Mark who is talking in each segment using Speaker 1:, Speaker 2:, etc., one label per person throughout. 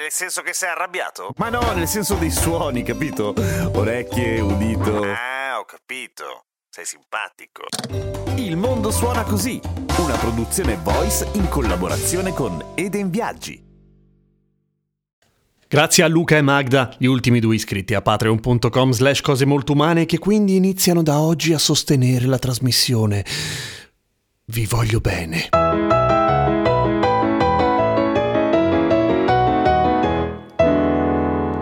Speaker 1: Nel senso che sei arrabbiato? Ma no, nel senso dei suoni, capito? Orecchie, udito. Ah, ho capito. Sei simpatico. Il mondo suona così, una produzione voice in collaborazione con Eden Viaggi.
Speaker 2: Grazie a Luca e Magda, gli ultimi due iscritti a patreon.com slash cose molto umane che quindi iniziano da oggi a sostenere la trasmissione. Vi voglio bene.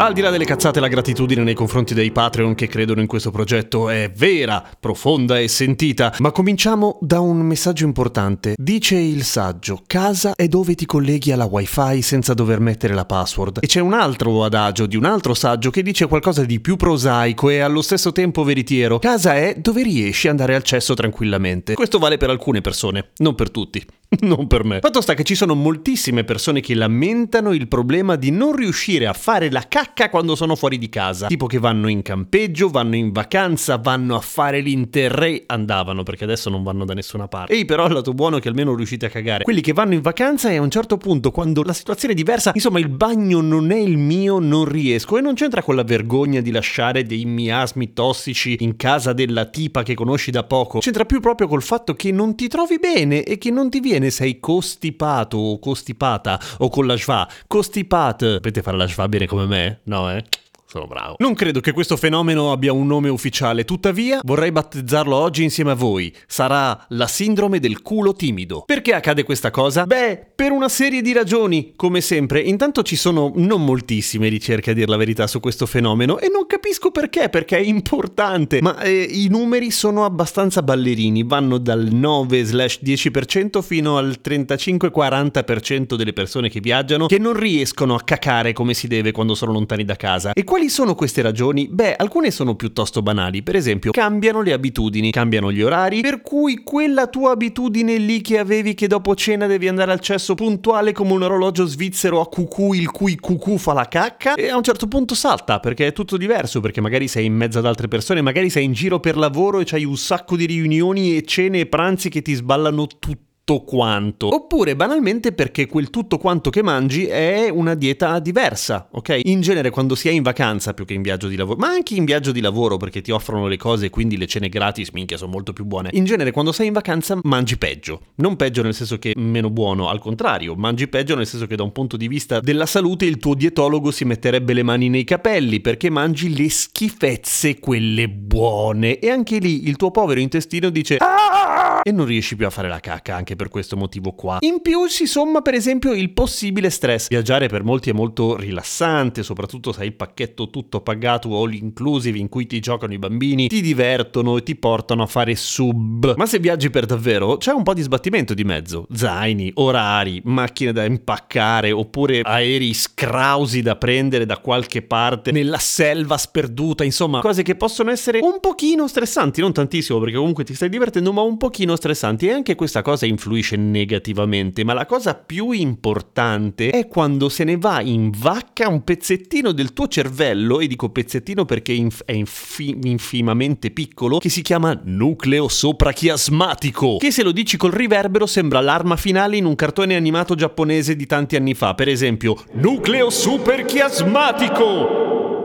Speaker 2: Al di là delle cazzate, la gratitudine nei confronti dei Patreon che credono in questo progetto è vera, profonda e sentita. Ma cominciamo da un messaggio importante. Dice il saggio: casa è dove ti colleghi alla wifi senza dover mettere la password. E c'è un altro adagio di un altro saggio che dice qualcosa di più prosaico e allo stesso tempo veritiero. Casa è dove riesci ad andare al cesso tranquillamente. Questo vale per alcune persone, non per tutti. non per me. Fatto sta che ci sono moltissime persone che lamentano il problema di non riuscire a fare la cacca quando sono fuori di casa. Tipo che vanno in campeggio, vanno in vacanza, vanno a fare l'interrail. Andavano perché adesso non vanno da nessuna parte. Ehi, però il lato buono è che almeno riuscite a cagare. Quelli che vanno in vacanza e a un certo punto, quando la situazione è diversa, insomma, il bagno non è il mio, non riesco. E non c'entra con la vergogna di lasciare dei miasmi tossici in casa della tipa che conosci da poco. C'entra più proprio col fatto che non ti trovi bene e che non ti viene sei costipato o costipata o con la schwa. Costipat. Potete fare la schwa bene come me? No, eh? Sono bravo. Non credo che questo fenomeno abbia un nome ufficiale, tuttavia vorrei battezzarlo oggi insieme a voi. Sarà la sindrome del culo timido. Perché accade questa cosa? Beh, per una serie di ragioni, come sempre. Intanto ci sono non moltissime ricerche a dir la verità su questo fenomeno e non capisco perché, perché è importante. Ma eh, i numeri sono abbastanza ballerini, vanno dal 9-10% fino al 35-40% delle persone che viaggiano che non riescono a cacare come si deve quando sono lontani da casa. E quali sono queste ragioni? Beh, alcune sono piuttosto banali, per esempio cambiano le abitudini, cambiano gli orari, per cui quella tua abitudine lì che avevi che dopo cena devi andare al cesso puntuale come un orologio svizzero a cucù il cui cucù fa la cacca e a un certo punto salta perché è tutto diverso, perché magari sei in mezzo ad altre persone, magari sei in giro per lavoro e c'hai un sacco di riunioni e cene e pranzi che ti sballano tutto quanto. Oppure banalmente perché quel tutto quanto che mangi è una dieta diversa, ok? In genere quando si è in vacanza più che in viaggio di lavoro, ma anche in viaggio di lavoro perché ti offrono le cose e quindi le cene gratis, minchia, sono molto più buone. In genere quando sei in vacanza mangi peggio. Non peggio nel senso che meno buono, al contrario, mangi peggio nel senso che da un punto di vista della salute il tuo dietologo si metterebbe le mani nei capelli perché mangi le schifezze, quelle buone. E anche lì il tuo povero intestino dice... Ah! E non riesci più a fare la cacca anche per questo motivo qua. In più si somma per esempio il possibile stress. Viaggiare per molti è molto rilassante, soprattutto se hai il pacchetto tutto pagato all inclusive in cui ti giocano i bambini, ti divertono e ti portano a fare sub. Ma se viaggi per davvero c'è un po' di sbattimento di mezzo. Zaini, orari, macchine da impaccare oppure aerei scrausi da prendere da qualche parte nella selva sperduta, insomma, cose che possono essere un pochino stressanti, non tantissimo perché comunque ti stai divertendo, ma un pochino stressanti e anche questa cosa influisce negativamente, ma la cosa più importante è quando se ne va in vacca un pezzettino del tuo cervello, e dico pezzettino perché è infi- infimamente piccolo, che si chiama nucleo soprachiasmatico, che se lo dici col riverbero sembra l'arma finale in un cartone animato giapponese di tanti anni fa, per esempio nucleo superchiasmatico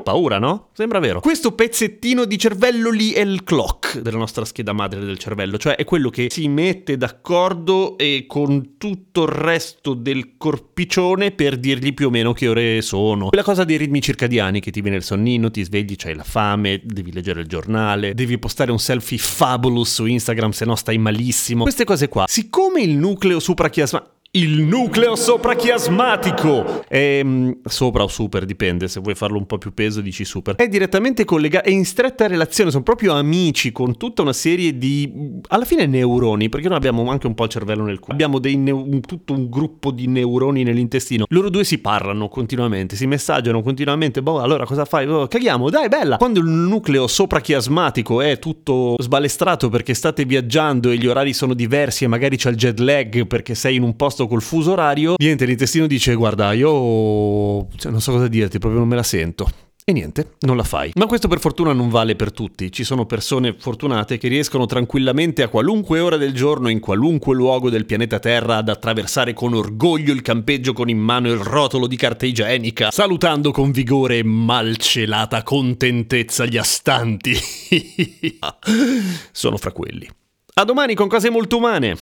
Speaker 2: paura, no? Sembra vero. Questo pezzettino di cervello lì è il clock della nostra scheda madre del cervello, cioè è quello che si mette d'accordo e con tutto il resto del corpiccione per dirgli più o meno che ore sono. Quella cosa dei ritmi circadiani che ti viene il sonnino, ti svegli, c'hai la fame, devi leggere il giornale, devi postare un selfie fabulous su Instagram se no stai malissimo. Queste cose qua. Siccome il nucleo suprachiasmatico Il nucleo soprachiasmatico è mm, sopra o super, dipende, se vuoi farlo un po' più peso dici super. È direttamente collegato, è in stretta relazione, sono proprio amici con tutta una serie di alla fine neuroni, perché noi abbiamo anche un po' il cervello nel culo. Abbiamo neu- tutto un gruppo di neuroni nell'intestino. Loro due si parlano continuamente, si messaggiano continuamente. Boh, allora cosa fai? Oh, caghiamo, dai, bella. Quando il nucleo soprachiasmatico è tutto sbalestrato perché state viaggiando e gli orari sono diversi e magari c'è il jet lag perché sei in un posto col fuso orario, niente, l'intestino dice guarda, io cioè, non so cosa dirti, proprio non me la sento. E niente, non la fai. Ma questo per fortuna non vale per tutti. Ci sono persone fortunate che riescono tranquillamente a qualunque ora del giorno, in qualunque luogo del pianeta Terra, ad attraversare con orgoglio il campeggio con in mano il rotolo di carta igienica, salutando con vigore e malcelata contentezza gli astanti. sono fra quelli. A domani con cose molto umane.